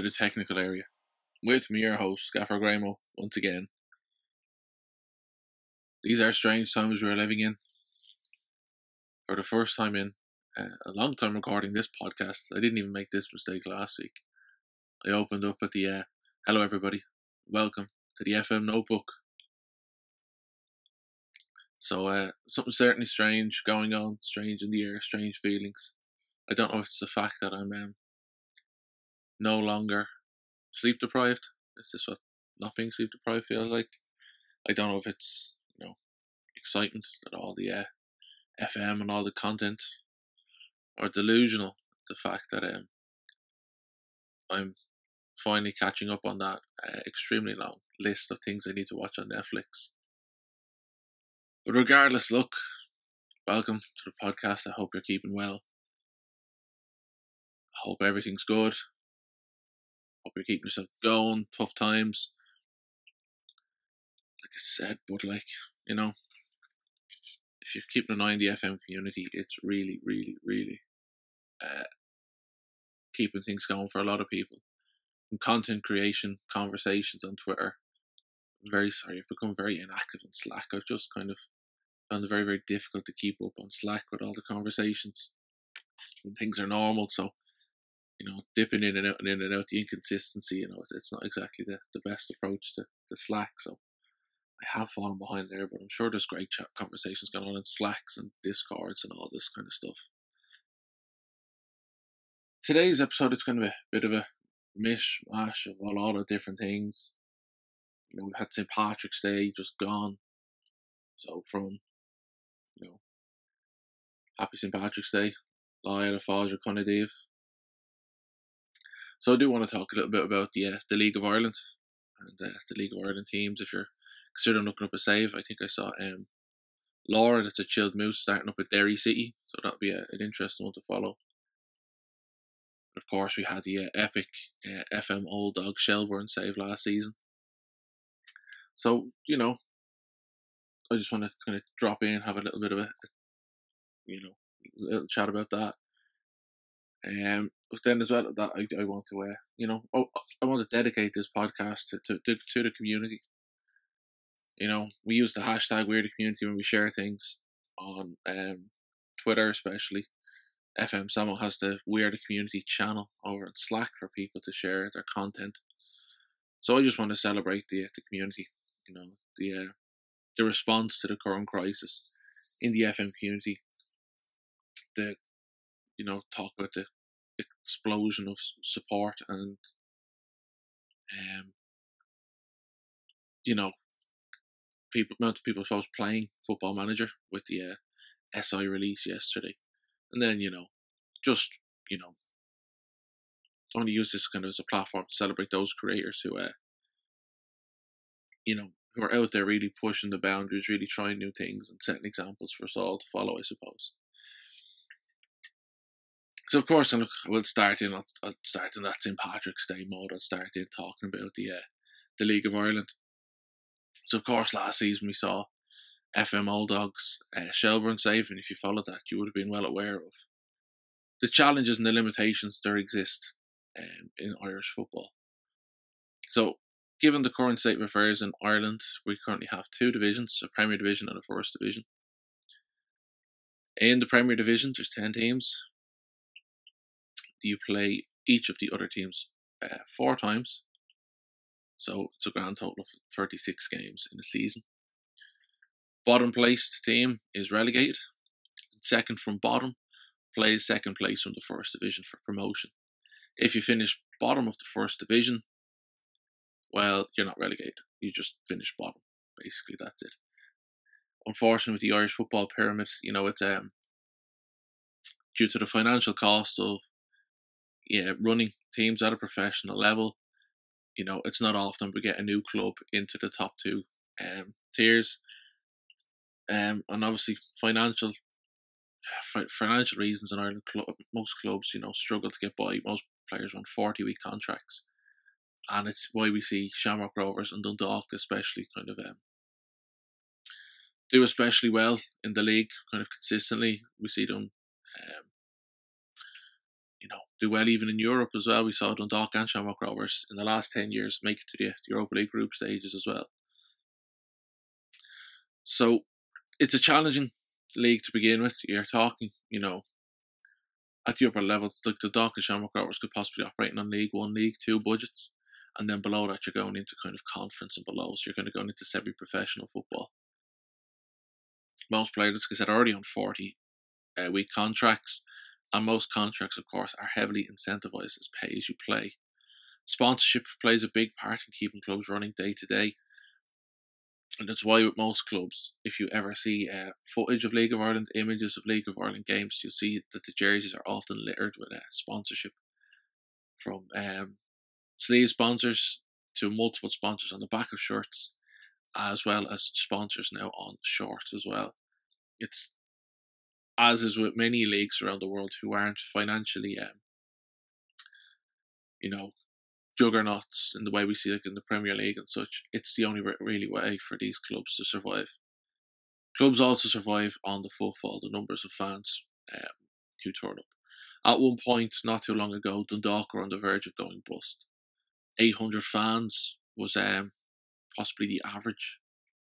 to the technical area. With me, your host, Gaffer Gramo, once again. These are strange times we're living in. For the first time in uh, a long time recording this podcast, I didn't even make this mistake last week. I opened up at the uh, hello, everybody, welcome to the FM Notebook. So, uh, something certainly strange going on, strange in the air, strange feelings. I don't know if it's the fact that I'm um, no longer sleep deprived. Is this what not being sleep deprived feels like? I don't know if it's you know excitement that all the uh, FM and all the content, or delusional the fact that um, I'm finally catching up on that uh, extremely long list of things I need to watch on Netflix. But regardless, look, welcome to the podcast. I hope you're keeping well. I hope everything's good. Hope you're keeping yourself going. Tough times. Like I said, but like, you know, if you're keeping an eye on the FM community, it's really, really, really uh, keeping things going for a lot of people. And content creation, conversations on Twitter. I'm very sorry, I've become very inactive on Slack. I've just kind of found it very, very difficult to keep up on Slack with all the conversations. And things are normal, so you know, dipping in and out and in and out, the inconsistency, you know, it's not exactly the, the best approach to, to Slack. So I have fallen behind there, but I'm sure there's great chat conversations going on in Slacks and Discords and all this kind of stuff. Today's episode is kind of a bit of a mishmash of a lot of different things. You know, we've had St. Patrick's Day just gone. So from, you know, happy St. Patrick's Day, Lyle Fáidir Conadiv. So I do want to talk a little bit about the uh, the League of Ireland and uh, the League of Ireland teams. If you're considering looking up a save, I think I saw um, Laura. That's a chilled moose starting up at Derry City, so that'll be a, an interesting one to follow. Of course, we had the uh, epic uh, FM Old Dog Shelbourne save last season. So you know, I just want to kind of drop in, have a little bit of a, you know, little chat about that. Um, but then as well that I, I want to, uh, you know, oh, I want to dedicate this podcast to, to, to, to the community. You know, we use the hashtag We're the Community when we share things on um, Twitter, especially. FM Samo has the We're the Community channel over on Slack for people to share their content. So I just want to celebrate the the community, you know, the uh, the response to the current crisis in the FM community. The you know talk about the explosion of support and um, you know people amount of people was playing football manager with the uh, SI release yesterday. And then you know just you know only use this kind of as a platform to celebrate those creators who uh you know who are out there really pushing the boundaries really trying new things and setting examples for us all to follow I suppose so of course, I will start in. I'll, start in that St Patrick's Day mode. I'll start in talking about the uh, the League of Ireland. So of course, last season we saw FM Old Dogs uh, and if you followed that, you would have been well aware of the challenges and the limitations there exist um, in Irish football. So, given the current state of affairs in Ireland, we currently have two divisions: a Premier Division and a First Division. In the Premier Division, there's ten teams you play each of the other teams uh, four times. So it's a grand total of 36 games in a season. Bottom placed team is relegated. Second from bottom plays second place from the first division for promotion. If you finish bottom of the first division, well, you're not relegated. You just finish bottom. Basically, that's it. Unfortunately, with the Irish football pyramid, you know, it's um, due to the financial cost of yeah, running teams at a professional level. You know, it's not often we get a new club into the top two um, tiers. Um, and obviously financial financial reasons in Ireland, most clubs, you know, struggle to get by. Most players on 40 week contracts. And it's why we see Shamrock Rovers and Dundalk, especially, kind of um, do especially well in the league, kind of consistently. We see them um, do well even in Europe as well. We saw Dundalk and Shamrock Rovers in the last 10 years make it to the, Europa League group stages as well. So it's a challenging league to begin with. You're talking, you know, at the upper levels, like the Dundalk and Shamrock Rovers could possibly operate on League One, League Two budgets. And then below that, you're going into kind of conference and below. So you're going to go into semi professional football. Most players, like I said, are already on 40 uh, week contracts. And most contracts, of course, are heavily incentivized as pay as you play. Sponsorship plays a big part in keeping clubs running day to day. And that's why with most clubs, if you ever see uh, footage of League of Ireland, images of League of Ireland games, you'll see that the jerseys are often littered with uh, sponsorship from um, sleeve sponsors to multiple sponsors on the back of shirts, as well as sponsors now on shorts as well. It's as is with many leagues around the world who aren't financially, um, you know, juggernauts in the way we see like in the Premier League and such. It's the only really way for these clubs to survive. Clubs also survive on the footfall, the numbers of fans um, who turn up. At one point, not too long ago, Dundalk were on the verge of going bust. 800 fans was um, possibly the average,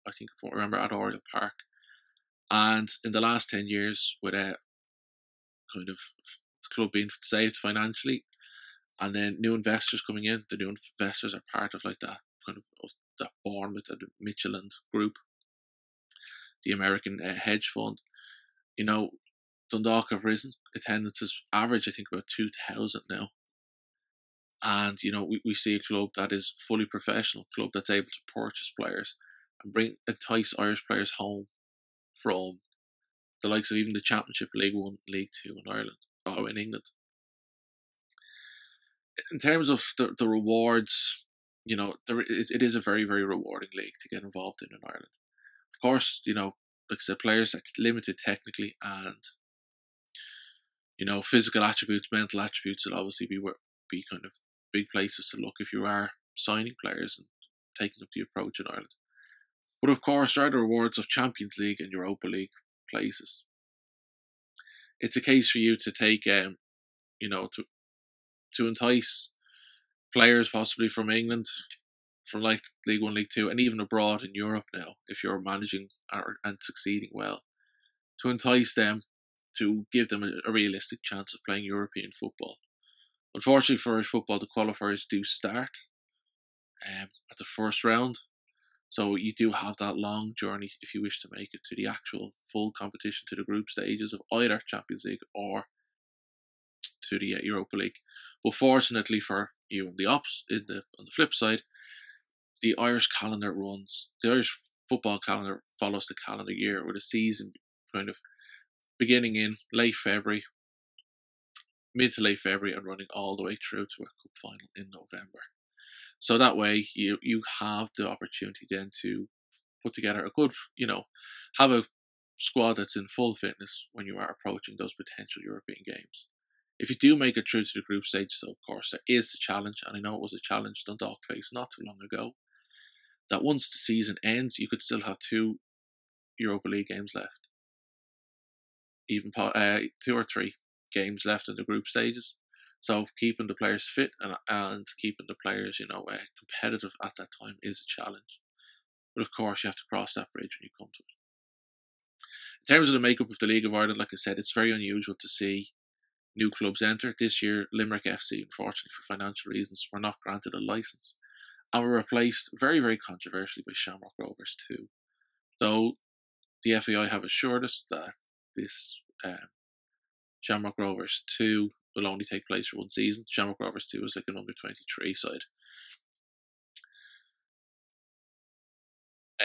I think, if I remember, at Oriel Park. And in the last 10 years, with a kind of club being saved financially, and then new investors coming in, the new investors are part of like that kind of, of that Bournemouth the Michelin group, the American uh, hedge fund. You know, Dundalk have risen. Attendance is average, I think, about 2,000 now. And, you know, we, we see a club that is fully professional, club that's able to purchase players and bring entice Irish players home from the likes of even the Championship, League One, League Two in Ireland or in England. In terms of the, the rewards, you know, there, it, it is a very, very rewarding league to get involved in in Ireland. Of course, you know, like I said, players are limited technically and, you know, physical attributes, mental attributes will obviously be, be kind of big places to look if you are signing players and taking up the approach in Ireland. But of course, there are the rewards of Champions League and Europa League places. It's a case for you to take, um, you know, to to entice players possibly from England, from like League One, League Two, and even abroad in Europe now, if you're managing and succeeding well, to entice them to give them a, a realistic chance of playing European football. Unfortunately for Irish football, the qualifiers do start um, at the first round, so you do have that long journey if you wish to make it to the actual full competition to the group stages of either Champions League or to the uh, Europa League. But fortunately for you the ops in the on the flip side, the Irish calendar runs the Irish football calendar follows the calendar year with a season kind of beginning in late February, mid to late February, and running all the way through to a cup final in November. So that way you you have the opportunity then to put together a good, you know, have a squad that's in full fitness when you are approaching those potential European games. If you do make it through to the group stage, so of course there is the challenge, and I know it was a challenge Dundalk faced not too long ago. That once the season ends, you could still have two Europa League games left, even uh, two or three games left in the group stages. So keeping the players fit and, and keeping the players, you know, uh, competitive at that time is a challenge. But of course, you have to cross that bridge when you come to it. In terms of the makeup of the League of Ireland, like I said, it's very unusual to see new clubs enter. This year, Limerick FC, unfortunately for financial reasons, were not granted a license and were replaced very, very controversially by Shamrock Rovers too. Though the FAI have assured us that this um, Shamrock Rovers 2 will only take place for one season. Shamrock Rovers 2 is like an under 23 side.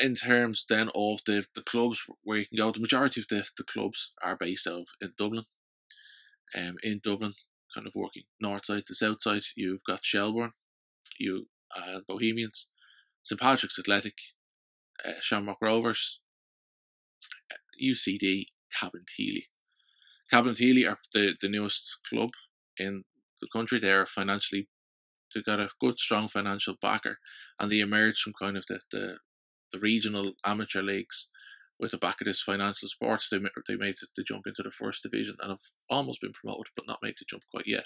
In terms then of the, the clubs where you can go, the majority of the, the clubs are based out in Dublin. Um, in Dublin, kind of working north side to south side, you've got Shelbourne, you uh, Bohemians, St Patrick's Athletic, uh, Shamrock Rovers, UCD, Cabinteely. Cabinteely are the, the newest club in the country. They're financially, they've got a good, strong financial backer, and they emerged from kind of the, the, the regional amateur leagues with the back of this financial support. They, they made the jump into the first division and have almost been promoted, but not made the jump quite yet.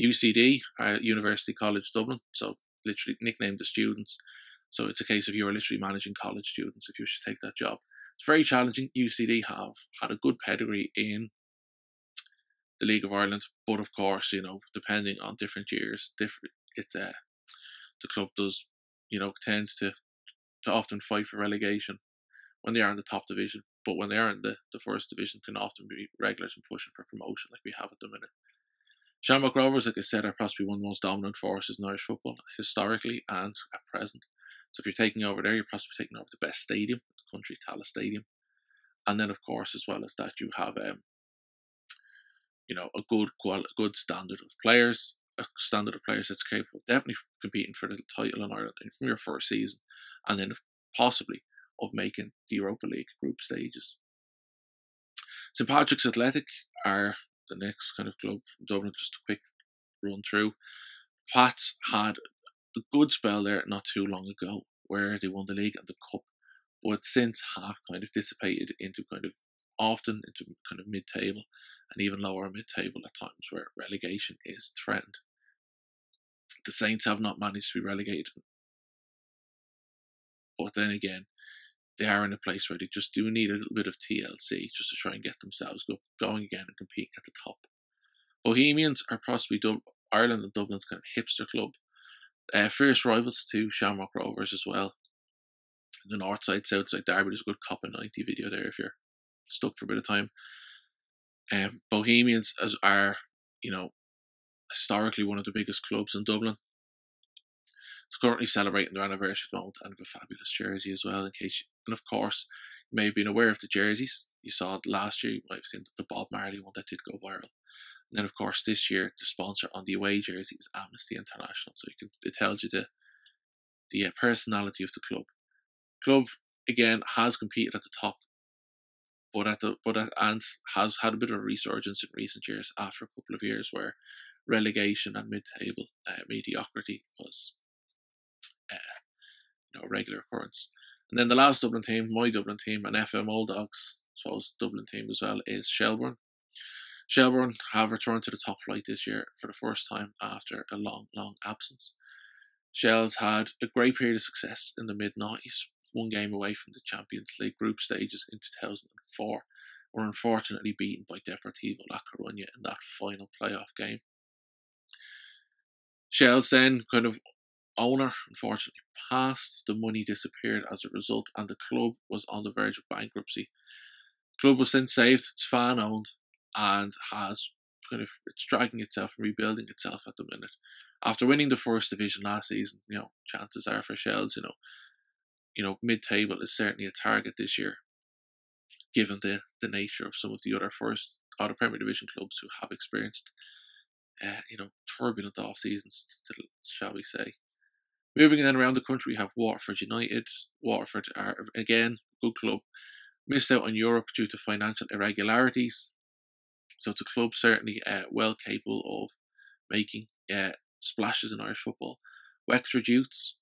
UCD, uh, University College Dublin, so literally nicknamed the students. So it's a case of you're literally managing college students if you should take that job. It's very challenging. UCD have had a good pedigree in the League of Ireland, but of course, you know, depending on different years, different it's uh, the club does, you know, tends to to often fight for relegation when they are in the top division, but when they are in the, the first division, can often be regulars and pushing for promotion like we have at the minute. Shamrock Rovers, like I said, are possibly one of the most dominant forces in Irish football historically and at present. So if you're taking over there, you're possibly taking over the best stadium the country, Tallaght Stadium. And then, of course, as well as that, you have um, you know, a good good standard of players, a standard of players that's capable definitely competing for the title in Ireland from your first season, and then possibly of making the Europa League group stages. St Patrick's Athletic are the next kind of club Dublin. Just a quick run through. Pats had a good spell there not too long ago where they won the league and the cup, but since have kind of dissipated into kind of often into kind of mid table and even lower mid table at times where relegation is threatened. The Saints have not managed to be relegated. But then again, they are in a place where they just do need a little bit of TLC just to try and get themselves go, going again and compete at the top. Bohemians are possibly Dub- Ireland and Dublin's kind of hipster club. Uh, fierce rivals to Shamrock Rovers as well. The north side, south side derby, there's a good Copa90 video there if you're stuck for a bit of time. Um, Bohemians as are, you know, historically one of the biggest clubs in Dublin. It's currently celebrating their anniversary month and have a fabulous jersey as well. In case, you, and of course, you may have been aware of the jerseys. You saw it last year. You might have seen the Bob Marley one that did go viral. And then, of course, this year the sponsor on the away jersey is Amnesty International. So you can it tells you the the uh, personality of the club. Club again has competed at the top but at the but at, and has had a bit of a resurgence in recent years after a couple of years where relegation and mid-table uh, mediocrity was uh, you know regular occurrence. And then the last Dublin team, my Dublin team, and FM Old Dogs, as well as Dublin team as well, is Shelbourne. Shelbourne have returned to the top flight this year for the first time after a long, long absence. Shells had a great period of success in the mid 90s, one game away from the Champions League group stages in 2004, were unfortunately beaten by Deportivo La Coruña in that final playoff game. Shell's then kind of owner unfortunately passed, the money disappeared as a result, and the club was on the verge of bankruptcy. The club was then saved, it's fan owned, and has kind of it's dragging itself and rebuilding itself at the minute. After winning the first division last season, you know, chances are for Shells, you know, you know, mid table is certainly a target this year, given the, the nature of some of the other first other Premier Division clubs who have experienced, uh, you know, turbulent off seasons, shall we say. Moving then around the country, we have Waterford United. Waterford are again good club, missed out on Europe due to financial irregularities. So it's a club certainly uh, well capable of making uh, splashes in Irish football. Wexford Youths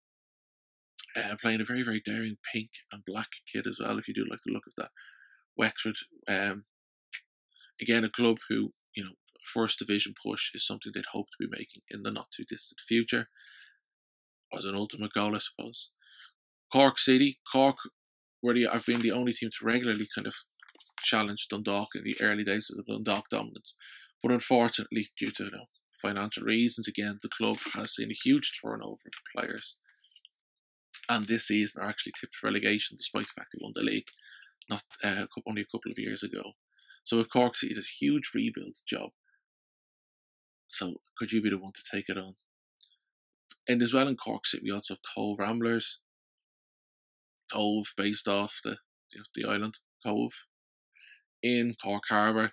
uh, playing a very, very daring pink and black kid as well, if you do like the look of that. Wexford, um, again, a club who, you know, first division push is something they'd hope to be making in the not too distant future. As an ultimate goal, I suppose. Cork City, Cork, where I've been the only team to regularly kind of challenge Dundalk in the early days of the Dundalk dominance. But unfortunately, due to you know, financial reasons, again, the club has seen a huge turnover of players and this season are actually tipped for relegation despite the fact they won the league not uh, only a couple of years ago. So with Cork City, it's a huge rebuild job. So could you be the one to take it on? And as well in Cork City, we also have Cobh Ramblers. Cobh, based off the you know, the island Cobh. in Cork Harbour.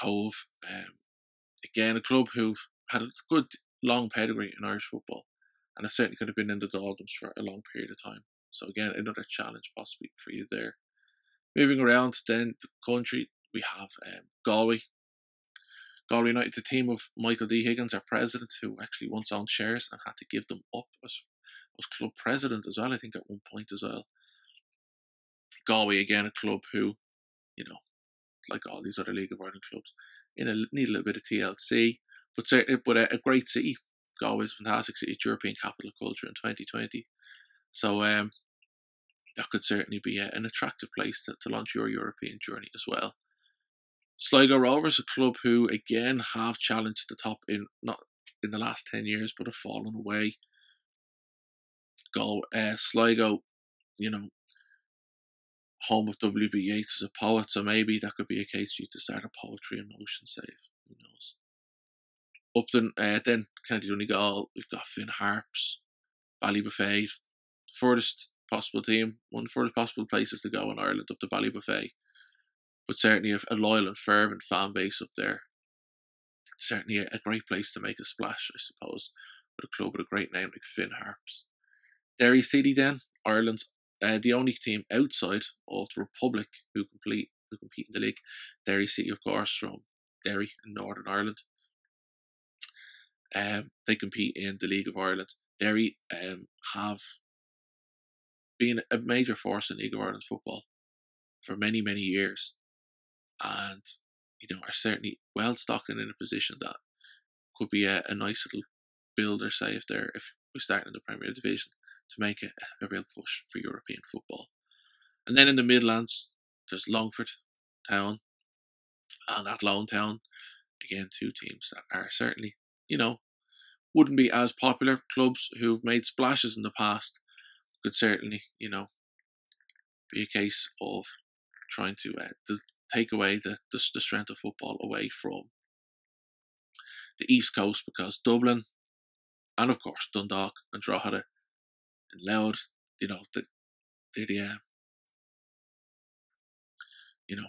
Cobh, um, again a club who've had a good long pedigree in Irish football and I certainly could have been in the doldrums for a long period of time. So again, another challenge possibly for you there. Moving around then the country, we have um, Galway. Galway United, the team of Michael D. Higgins, our president, who actually once owned shares and had to give them up as was club president as well, I think at one point as well. Galway again, a club who, you know, like all these other League of Ireland clubs, in need a little bit of TLC, but but a, a great city. Galway is a fantastic city. European capital of culture in 2020. So um, that could certainly be a, an attractive place to, to launch your European journey as well. Sligo Rovers, a club who again have challenged the top in not in the last ten years, but have fallen away. Go uh, Sligo, you know, home of W.B. Yeats as a poet, so maybe that could be a case for you to start a poetry and motion save. Who knows? Upton, uh, then County Donegal, we've got Finn Harps, Ballybofey, furthest possible team, one of the furthest possible places to go in Ireland up to Ballybofey. But certainly a, a loyal and fervent fan base up there. It's certainly a, a, great place to make a splash, I suppose, with a club with a great name like Finn Harps. Derry City then, Ireland's uh, the only team outside of the Republic who complete who compete in the league. Derry City, of course, from Derry in Northern Ireland. Um, they compete in the League of Ireland. Derry um, have been a major force in League of Ireland football for many, many years. And, you know, are certainly well stocked and in a position that could be a, a nice little builder save there if we start in the Premier Division to make a, a real push for European football. And then in the Midlands, there's Longford Town and Athlone Town. Again, two teams that are certainly, you know, wouldn't be as popular clubs who've made splashes in the past. Could certainly, you know, be a case of trying to uh, take away the, the, the strength of football away from the East Coast because Dublin and of course Dundalk and Drogheda and Louth, you know, the, they're the, uh, you know,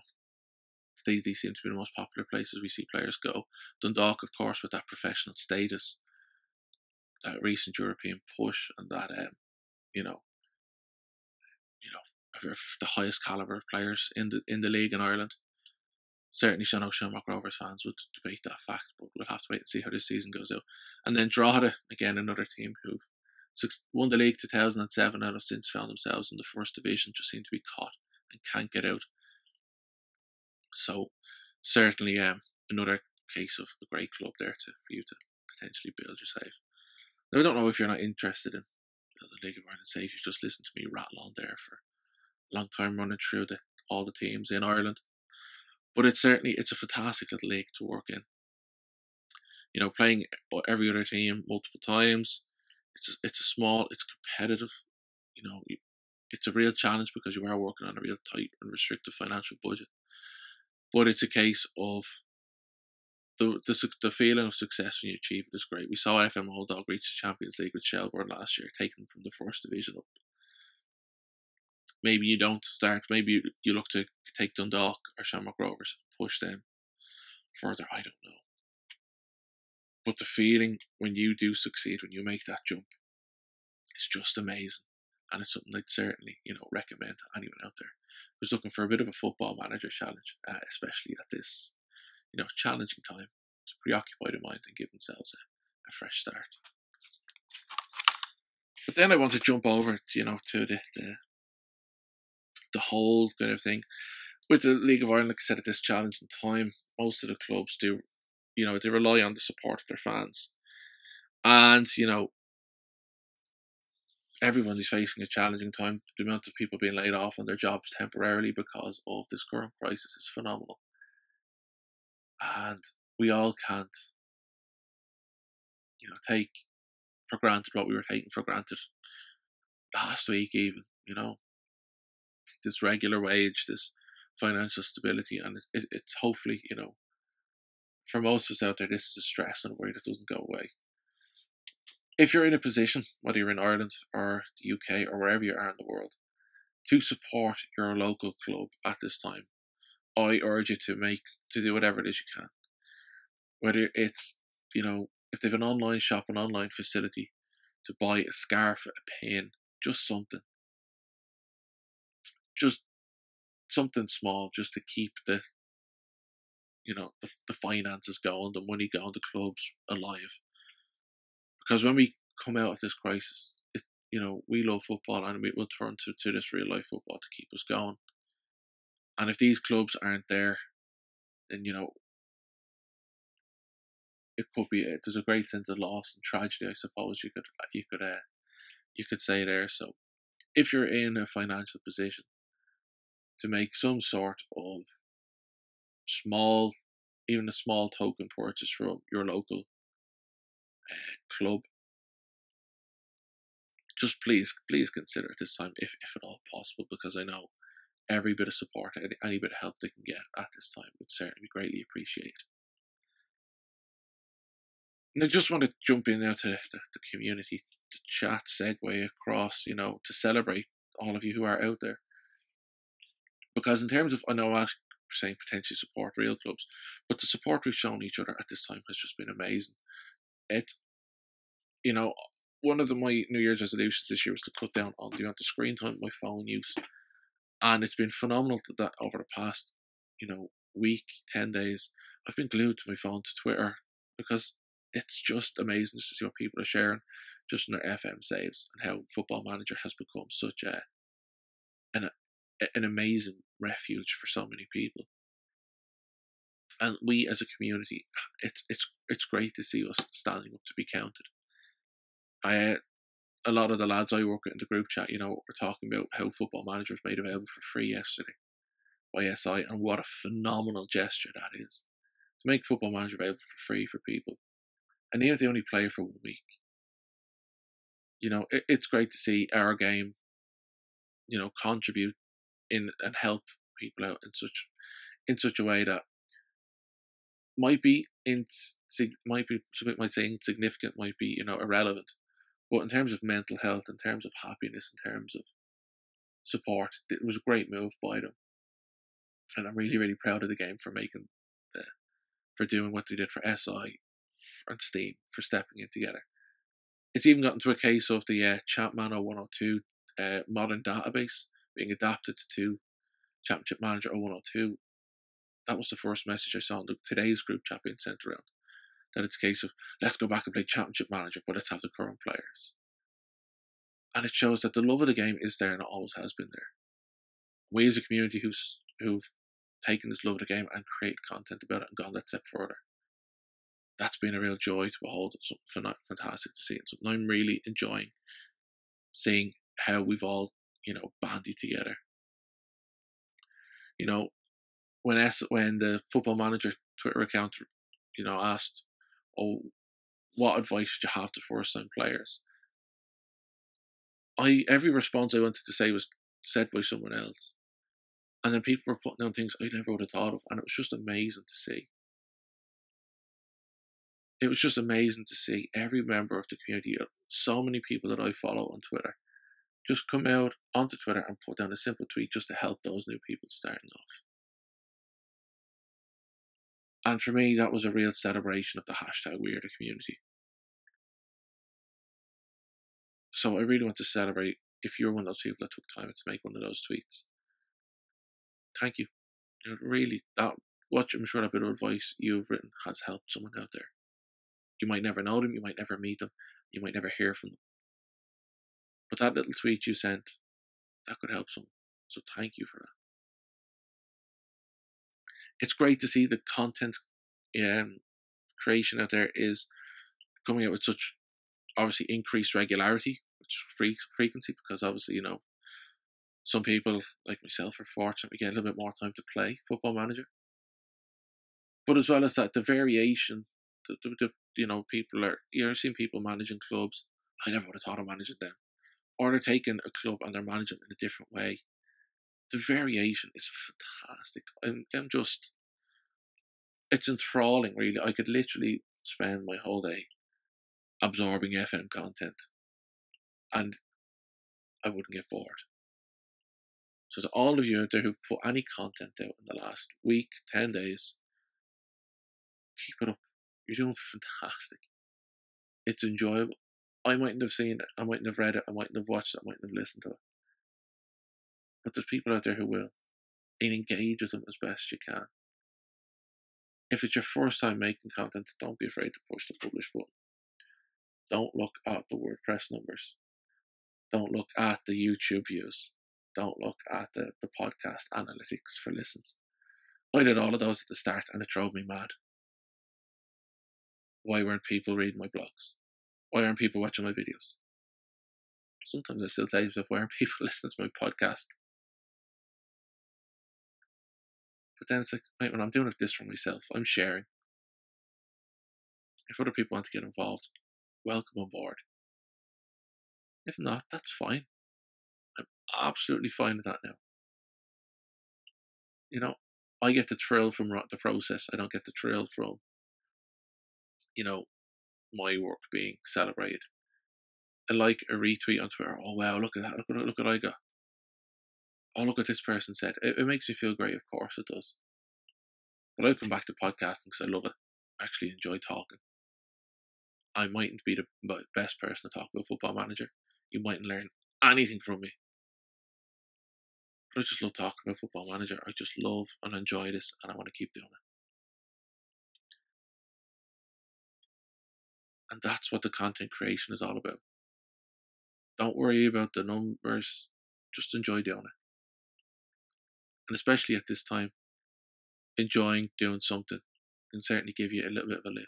they, they seem to be the most popular places we see players go. Dundalk, of course, with that professional status, that recent European push, and that, um, you know, you know, the highest caliber of players in the in the league in Ireland. Certainly, Sean Shamrock Rovers fans would debate that fact, but we'll have to wait and see how this season goes out. And then Drogheda, again, another team who won the league 2007 and have since found themselves in the first division, just seem to be caught and can't get out. So, certainly, um, another case of a great club there to for you to potentially build yourself. Now, I don't know if you're not interested in the League of Ireland save. You just listen to me rattle on there for a long time, running through the all the teams in Ireland. But it's certainly it's a fantastic little league to work in. You know, playing every other team multiple times, it's a, it's a small, it's competitive. You know, it's a real challenge because you are working on a real tight and restricted financial budget. But it's a case of the the, the feeling of success when you achieve it is great. We saw FM Old Dog reach the Champions League with Shelbourne last year, taking them from the first division up. Maybe you don't start. Maybe you, you look to take Dundalk or Shamrock Rovers, push them further. I don't know. But the feeling when you do succeed, when you make that jump, is just amazing. And it's something I'd certainly, you know, recommend to anyone out there who's looking for a bit of a football manager challenge, uh, especially at this, you know, challenging time to preoccupy the mind and give themselves a, a fresh start. But then I want to jump over, to, you know, to the, the the whole kind of thing. With the League of Ireland, like I said, at this challenging time, most of the clubs do you know, they rely on the support of their fans. And, you know, everyone is facing a challenging time. The amount of people being laid off on their jobs temporarily because of this current crisis is phenomenal. And we all can't, you know, take for granted what we were taking for granted last week, even, you know, this regular wage, this financial stability, and it, it, it's hopefully, you know, for most of us out there, this is a stress and worry that doesn't go away. If you're in a position, whether you're in Ireland or the UK or wherever you are in the world, to support your local club at this time, I urge you to make to do whatever it is you can. Whether it's you know if they've an online shop, an online facility, to buy a scarf, a pen, just something, just something small, just to keep the you know the, the finances going, the money going, the clubs alive. Because when we come out of this crisis, it, you know we love football and we will turn to, to this real life football to keep us going. And if these clubs aren't there, then you know it could be uh, there's a great sense of loss and tragedy. I suppose you could you could uh, you could say there. So if you're in a financial position to make some sort of small, even a small token purchase from your local club, just please, please consider it this time, if, if at all possible, because I know every bit of support, any, any bit of help they can get at this time would certainly be greatly appreciated. And I just want to jump in now to the, the community, the chat segue across, you know, to celebrate all of you who are out there. Because in terms of, I know I saying potentially support real clubs, but the support we've shown each other at this time has just been amazing. It, you know, one of the, my New Year's resolutions this year was to cut down on the amount of screen time, my phone use, and it's been phenomenal that over the past, you know, week, ten days. I've been glued to my phone to Twitter because it's just amazing to see what people are sharing just in their FM saves and how Football Manager has become such a an an amazing refuge for so many people. And we as a community, uh, it's it's it's great to see us standing up to be counted. I uh, a lot of the lads I work with in the group chat, you know, we're talking about how Football Manager was made available for free yesterday by SI, and what a phenomenal gesture that is to make Football Manager available for free for people and even if they only play for one week, you know, it, it's great to see our game, you know, contribute in and help people out in such in such a way that might be in might be some might say insignificant, might be you know irrelevant, but in terms of mental health, in terms of happiness, in terms of support, it was a great move by them, and I'm really really proud of the game for making the for doing what they did for SI and Steam for stepping in together. It's even gotten to a case of the uh, Champ Man 0102 uh, modern database being adapted to Championship Manager 0102. That was the first message I saw in the, today's group chat being sent around. That it's a case of let's go back and play Championship Manager, but let's have the current players. And it shows that the love of the game is there and it always has been there. We as a community who's who've taken this love of the game and created content about it and gone that step further that's been a real joy to behold. It's something fantastic to see. It's something I'm really enjoying seeing how we've all, you know, bandied together. You know, when when the football manager Twitter account, you know, asked, "Oh, what advice would you have to first time players?" I every response I wanted to say was said by someone else, and then people were putting down things I never would have thought of, and it was just amazing to see it was just amazing to see every member of the community, uh, so many people that I follow on Twitter, just come out onto Twitter and put down a simple tweet just to help those new people starting off. And for me, that was a real celebration of the hashtag We Are the Community. So I really want to celebrate if you're one of those people that took time to make one of those tweets. Thank you. really, that what I'm sure that bit of advice you've written has helped someone out there. You might never know them, you might never meet them, you might never hear from them. But that little tweet you sent, that could help someone. So thank you for that. It's great to see the content um, creation out there is coming out with such obviously increased regularity, which frequency, because obviously, you know, some people like myself are fortunate we get a little bit more time to play football manager. But as well as that, the variation, the, the, the you know, people are you're seeing people managing clubs. I never would have thought of managing them. Or they're taking a club and they're managing it in a different way. The variation is fantastic. I'm, I'm just it's enthralling really. I could literally spend my whole day absorbing FM content and I wouldn't get bored. So to all of you out there who've put any content out in the last week, ten days, keep it up. You're doing fantastic. It's enjoyable. I mightn't have seen it, I mightn't have read it, I mightn't have watched it, I mightn't have listened to it. But there's people out there who will. And engage with them as best you can. If it's your first time making content, don't be afraid to push the publish button. Don't look at the WordPress numbers. Don't look at the YouTube views. Don't look at the, the podcast analytics for listens. I did all of those at the start and it drove me mad. why weren't people reading my blogs? Why aren't people watching my videos? Sometimes I still tell myself, why aren't people listening to my podcast? But then it's like, wait, when I'm doing this for myself, I'm sharing. If other people want to get involved, welcome on board. If not, that's fine. I'm absolutely fine with that now. You know, I get the thrill from the process. I don't get the thrill from, you know, my work being celebrated. I like a retweet on Twitter. Oh wow, look at that! Look at look at I got. Oh look at this person said. It, it makes me feel great. Of course it does. But I'll come back to podcasting because I love it. I actually enjoy talking. I mightn't be the best person to talk about football manager. You mightn't learn anything from me. But I just love talking about football manager. I just love and enjoy this and I want to keep doing it. And that's what the content creation is all about. Don't worry about the numbers, just enjoy doing it. And especially at this time, enjoying doing something can certainly give you a little bit of a lift.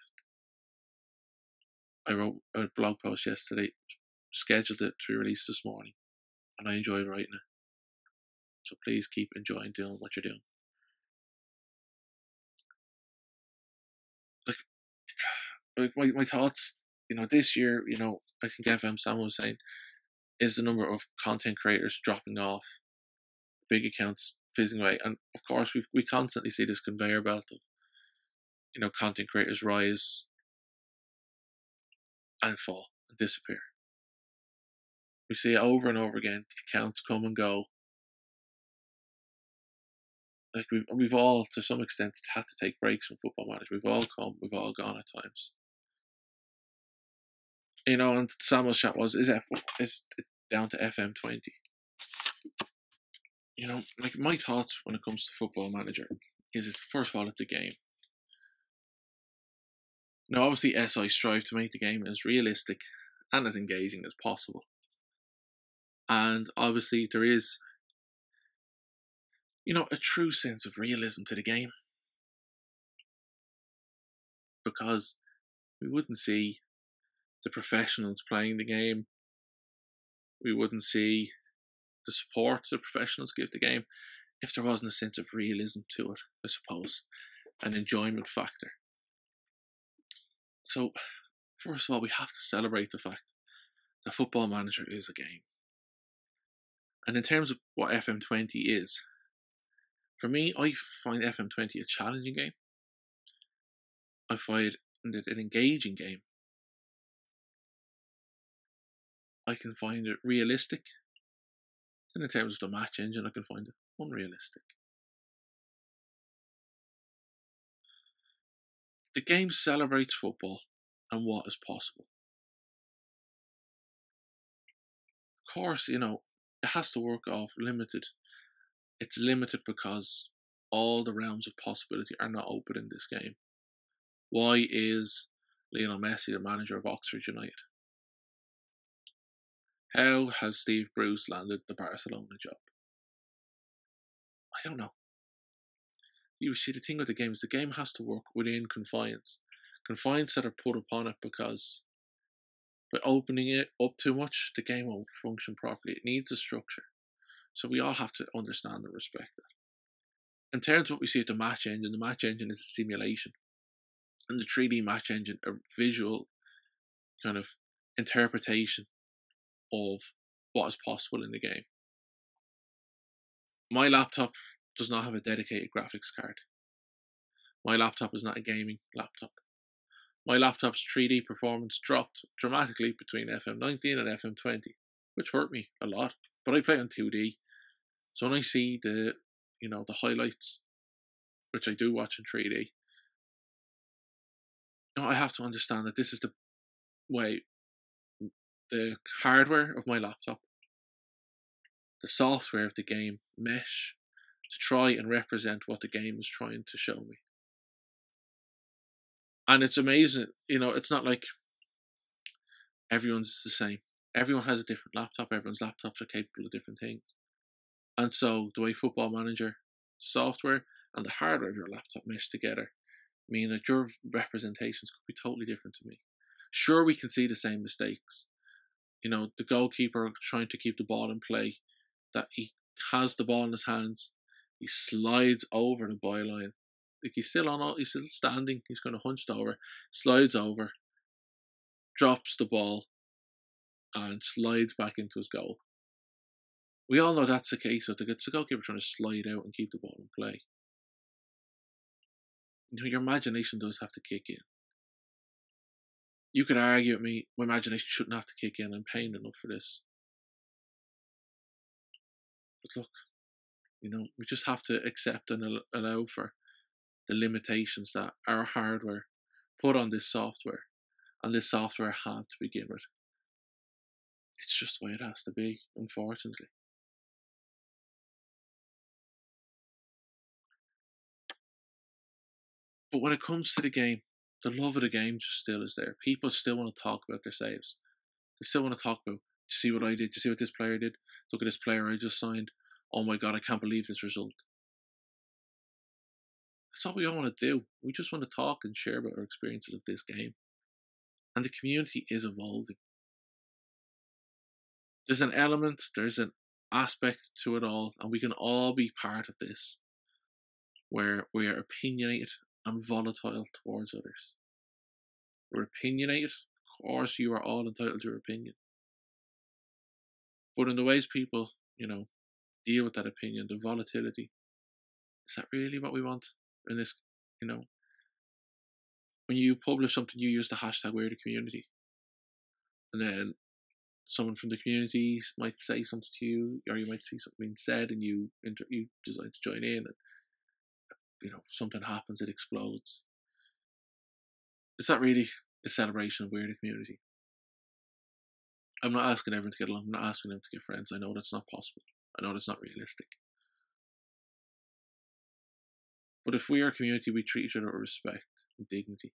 I wrote a blog post yesterday, scheduled it to be released this morning, and I enjoyed writing it. So please keep enjoying doing what you're doing. Like, like my, my thoughts, you know, this year, you know, I think FM Sam was saying, is the number of content creators dropping off, big accounts fizzing away, and of course we we constantly see this conveyor belt of, you know, content creators rise and fall and disappear. We see it over and over again. Accounts come and go. Like we've we've all to some extent had to take breaks from football manager. We've all come, we've all gone at times. You know, and Samuel's chat was is F is down to FM twenty. You know, like my thoughts when it comes to football manager is it first of all it's a game. Now, obviously, SI strive to make the game as realistic and as engaging as possible. And obviously, there is, you know, a true sense of realism to the game. Because we wouldn't see the professionals playing the game, we wouldn't see the support the professionals give the game if there wasn't a sense of realism to it, I suppose, an enjoyment factor. So, first of all, we have to celebrate the fact that Football Manager is a game. And in terms of what FM20 is, for me, I find FM20 a challenging game. I find it an engaging game. I can find it realistic. And in terms of the match engine, I can find it unrealistic. The game celebrates football and what is possible. Of course, you know, it has to work off limited. It's limited because all the realms of possibility are not open in this game. Why is Lionel Messi the manager of Oxford United? How has Steve Bruce landed the Barcelona job? I don't know you see the thing with the game is the game has to work within confines, confines that are put upon it because by opening it up too much, the game won't function properly. It needs a structure, so we all have to understand and respect that. In terms of what we see at the match engine, the match engine is a simulation, and the 3D match engine a visual kind of interpretation of what is possible in the game. My laptop does not have a dedicated graphics card. My laptop is not a gaming laptop. My laptop's 3D performance dropped dramatically between FM19 and FM20, which hurt me a lot. But I play on 2D, so when I see the, you know, the highlights, which I do watch in 3D, you know, I have to understand that this is the way the hardware of my laptop, the software of the game mesh to try and represent what the game is trying to show me. And it's amazing, you know, it's not like everyone's the same. Everyone has a different laptop, everyone's laptops are capable of different things. And so the way Football Manager software and the hardware of your laptop mesh together mean that your representations could be totally different to me. Sure, we can see the same mistakes. You know, the goalkeeper trying to keep the ball in play, that he has the ball in his hands, he slides over the byline. Like he's still on, he's still standing. He's kind of hunched over, slides over, drops the ball, and slides back into his goal. We all know that's the case. So it's the goalkeeper trying to slide out and keep the ball in play. You know, your imagination does have to kick in. You could argue with me, my imagination shouldn't have to kick in. I'm paying enough for this. But look, you know, we just have to accept and allow for the limitations that our hardware put on this software and this software had to begin with. It's just the way it has to be, unfortunately. But when it comes to the game, the love of the game just still is there. People still want to talk about their saves. They still want to talk about, you see what I did? You see what this player did? Look at this player I just signed. Oh my god, I can't believe this result. That's all we all want to do. We just want to talk and share about our experiences of this game. And the community is evolving. There's an element, there's an aspect to it all, and we can all be part of this where we are opinionated and volatile towards others. We're opinionated. Of course, you are all entitled to your opinion. But in the ways people, you know, deal with that opinion, the volatility, is that really what we want in this, you know? When you publish something, you use the hashtag we're the community. And then someone from the community might say something to you, or you might see something being said, and you inter- you decide to join in, and you know something happens, it explodes. It's not really a celebration of we're the community. I'm not asking everyone to get along. I'm not asking them to get friends. I know that's not possible. I know that's not realistic. But if we are a community, we treat each other with respect and dignity.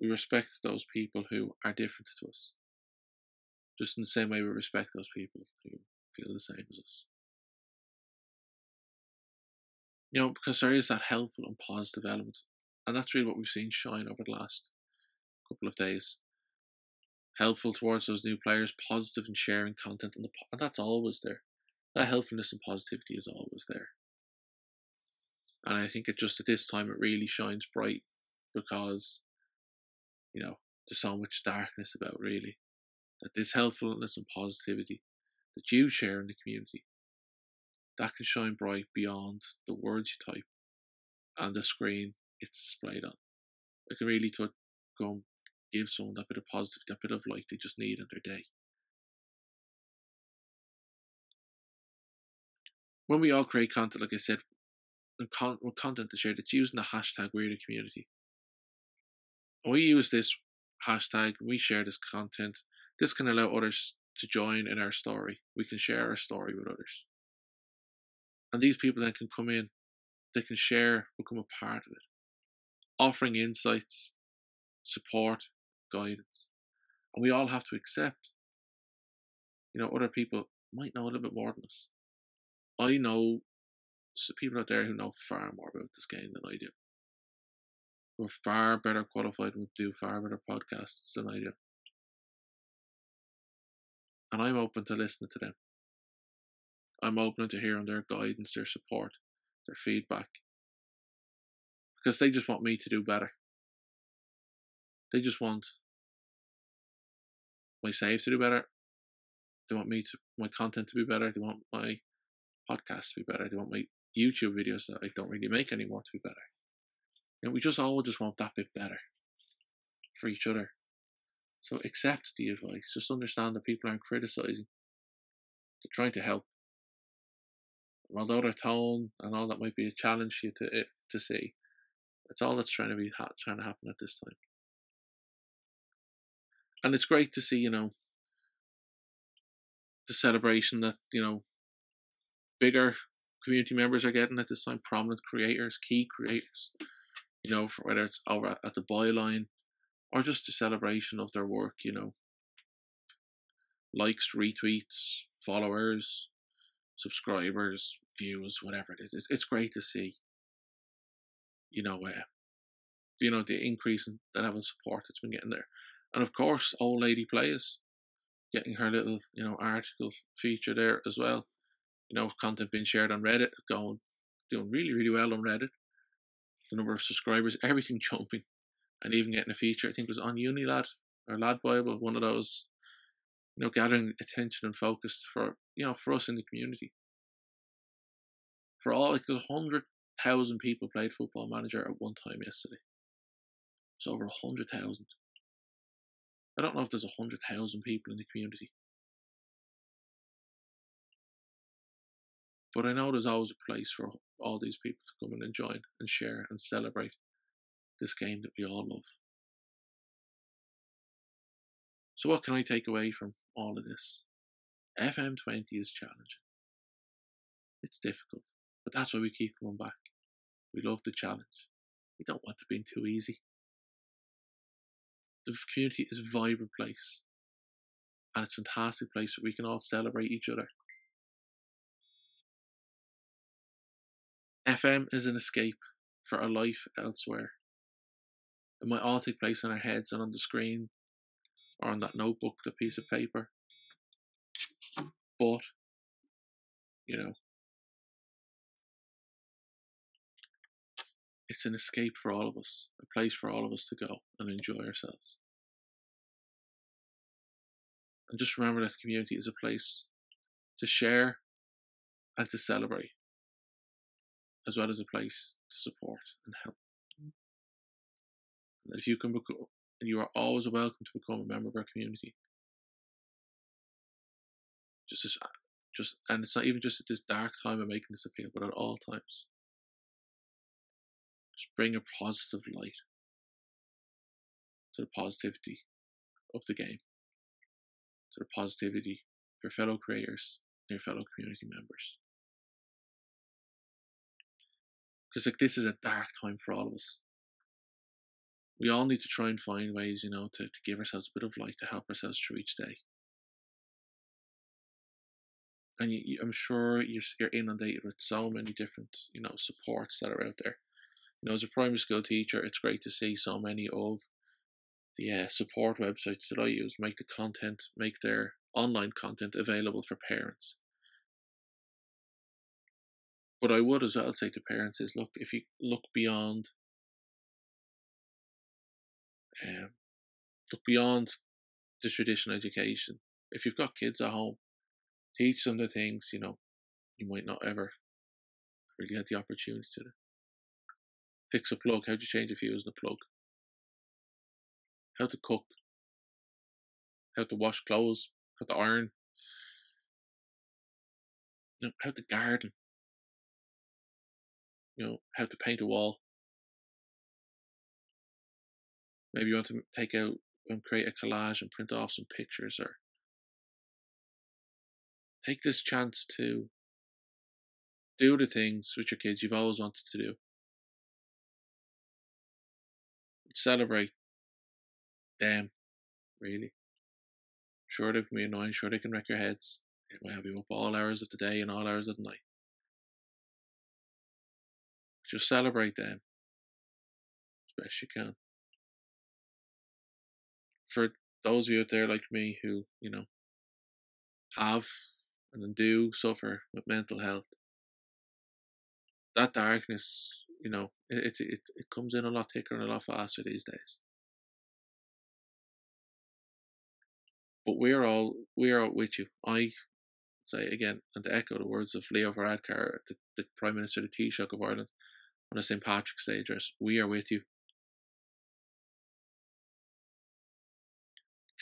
We respect those people who are different to us. Just in the same way we respect those people who feel the same as us. You know, because there is that helpful and positive element. And that's really what we've seen shine over the last couple of days. Helpful towards those new players, positive in sharing content, and, the, and that's always there. That helpfulness and positivity is always there. And I think it just at this time it really shines bright because, you know, there's so much darkness about really. That this helpfulness and positivity that you share in the community that can shine bright beyond the words you type and the screen it's displayed on. It can really to go and give someone that bit of positive, that bit of light they just need in their day. When we all create content, like I said, and con- content to share, it's using the hashtag We're the Community. We use this hashtag, we share this content. This can allow others to join in our story. We can share our story with others. And these people then can come in, they can share, become a part of it, offering insights, support, guidance. And we all have to accept, you know, other people might know a little bit more than us. I know people out there who know far more about this game than I do. Who are far better qualified and do far better podcasts than I do. And I'm open to listening to them. I'm open to hearing their guidance, their support, their feedback. Because they just want me to do better. They just want my save to do better. They want me to my content to be better. They want my podcast to be better. They want my YouTube videos that I don't really make anymore to be better. And we just all just want that bit better for each other. So accept the advice. Just understand that people aren't criticizing. They're trying to help although their tone and all that might be a challenge to you to eh, to see, it's all that's trying to be ha- trying to happen at this time. And it's great to see, you know, the celebration that you know bigger community members are getting at this time, prominent creators, key creators, you know, whether it's over at the byline or just a celebration of their work, you know, likes, retweets, followers, subscribers, views, whatever it is. It's, great to see, you know, uh, you know the increase in the level of support that's been getting there, and of course, old lady players getting her little you know article feature there as well. You know, content being shared on Reddit, going doing really really well on Reddit. The number of subscribers, everything jumping, and even getting a feature. I think was on Unilad or Lad Bible, one of those, you know, gathering attention and focus for you know for us in the community. For all like there's hundred thousand people played Football Manager at one time yesterday. It's over a hundred thousand. I don't know if there's a hundred thousand people in the community. But I know there's always a place for all these people to come in and join and share and celebrate this game that we all love. So, what can I take away from all of this? FM20 is challenging. It's difficult, but that's why we keep coming back. We love the challenge. We don't want it being too easy. The community is a vibrant place, and it's a fantastic place where we can all celebrate each other. FM is an escape for a life elsewhere. It might all take place in our heads and on the screen or on that notebook, the piece of paper. But, you know, it's an escape for all of us, a place for all of us to go and enjoy ourselves. And just remember that the community is a place to share and to celebrate, as well as a place to support and help. Mm. And if you can become, and you are always welcome to become a member of our community. Just as, uh, just, and it's not even just at this dark time of making this appeal, but at all times. Just bring a positive light to the positivity of the game, to the positivity of your fellow creators and your fellow community members. Because like this is a dark time for all of us we all need to try and find ways, you know, to, to give ourselves a bit of light to help ourselves through each day. And you, you, I'm sure you're, you're inundated with so many different, you know, supports that are out there. You know, as a primary school teacher, it's great to see so many of the uh, support websites that I use make the content, make their online content available for parents. But I would as well say to parents is look, if you look beyond um, look beyond the traditional education. If you've got kids at home, teach them the things you know you might not ever really had the opportunity to. Fix a plug. How to change a fuse in a plug? How to cook. How to wash clothes. How to iron. You know, how to garden. You know, how to paint a wall. Maybe you want to take out and create a collage and print off some pictures or take this chance to do the things with your kids you've always wanted to do. Celebrate them, really. Sure, they can be annoying, sure, they can wreck your heads. It might have you up all hours of the day and all hours of the night. Just celebrate them as best you can for those of you out there like me who, you know, have and do suffer with mental health, that darkness, you know, it, it, it, comes in a lot thicker and a lot faster these days. But we're all we're all with you. I say again, and to echo the words of Leo Varadkar, the, the Prime Minister of the Taoiseach of Ireland, on the St Patrick's Day address, we are with you.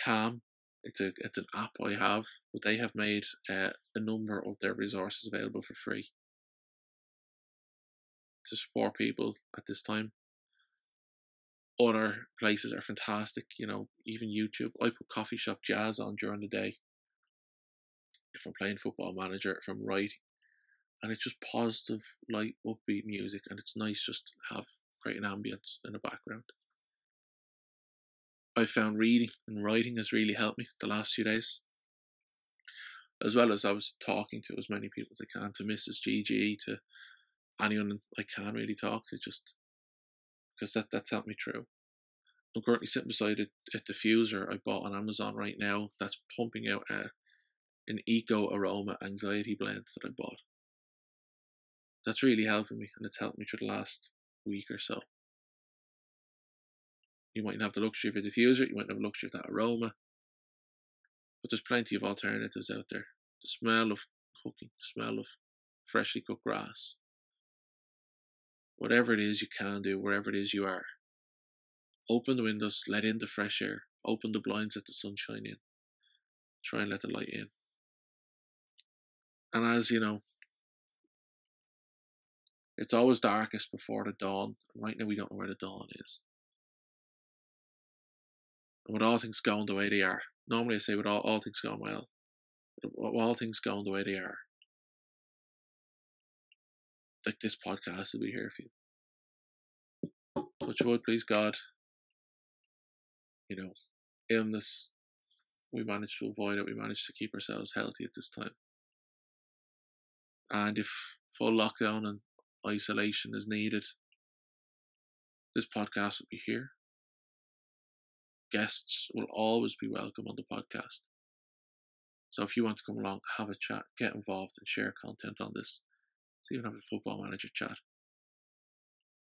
Calm. It's a it's an app I have, but they have made uh, a number of their resources available for free to support people at this time. Other places are fantastic, you know, even YouTube. I put coffee shop jazz on during the day if I'm playing football manager, if I'm writing. And it's just positive, light, upbeat music, and it's nice just to have great ambience in the background. I found reading and writing has really helped me the last few days. As well as I was talking to as many people as I can, to Mrs. GG, to anyone I can really talk to, just because that that's helped me through. I'm currently sitting beside a, a diffuser I bought on Amazon right now that's pumping out a, an eco aroma anxiety blend that I bought. That's really helping me, and it's helped me through the last week or so. You mightn't have the luxury of a diffuser, you might not have the luxury of that aroma, but there's plenty of alternatives out there. The smell of cooking, the smell of freshly cooked grass, whatever it is you can do, wherever it is you are. Open the windows, let in the fresh air, open the blinds, let the sunshine in. Try and let the light in. And as you know, it's always darkest before the dawn. Right now, we don't know where the dawn is. And with all things going the way they are, normally I say with all, all things going well, all things going the way they are, like this podcast will be here for you. Touch wood, please God. You know, illness, we managed to avoid it. We managed to keep ourselves healthy at this time. And if full lockdown and isolation is needed, this podcast will be here. Guests will always be welcome on the podcast. So if you want to come along, have a chat, get involved, and share content on this, so even have a football manager chat.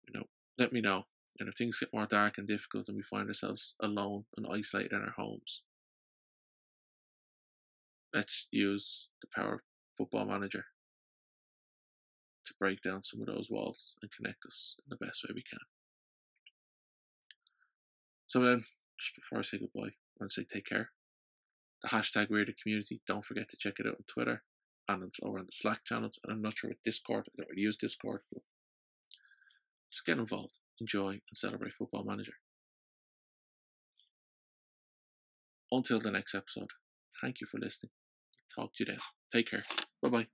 You know, let me know. And if things get more dark and difficult and we find ourselves alone and isolated in our homes, let's use the power of football manager to break down some of those walls and connect us in the best way we can. So then, just before I say goodbye, I want to say take care. The hashtag We're Community. Don't forget to check it out on Twitter and it's over on the Slack channels. And I'm not sure with Discord. I don't really use Discord. But just get involved, enjoy, and celebrate Football Manager. Until the next episode, thank you for listening. Talk to you then. Take care. Bye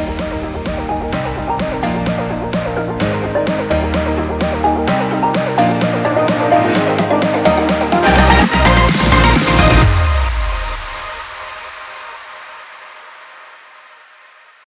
bye.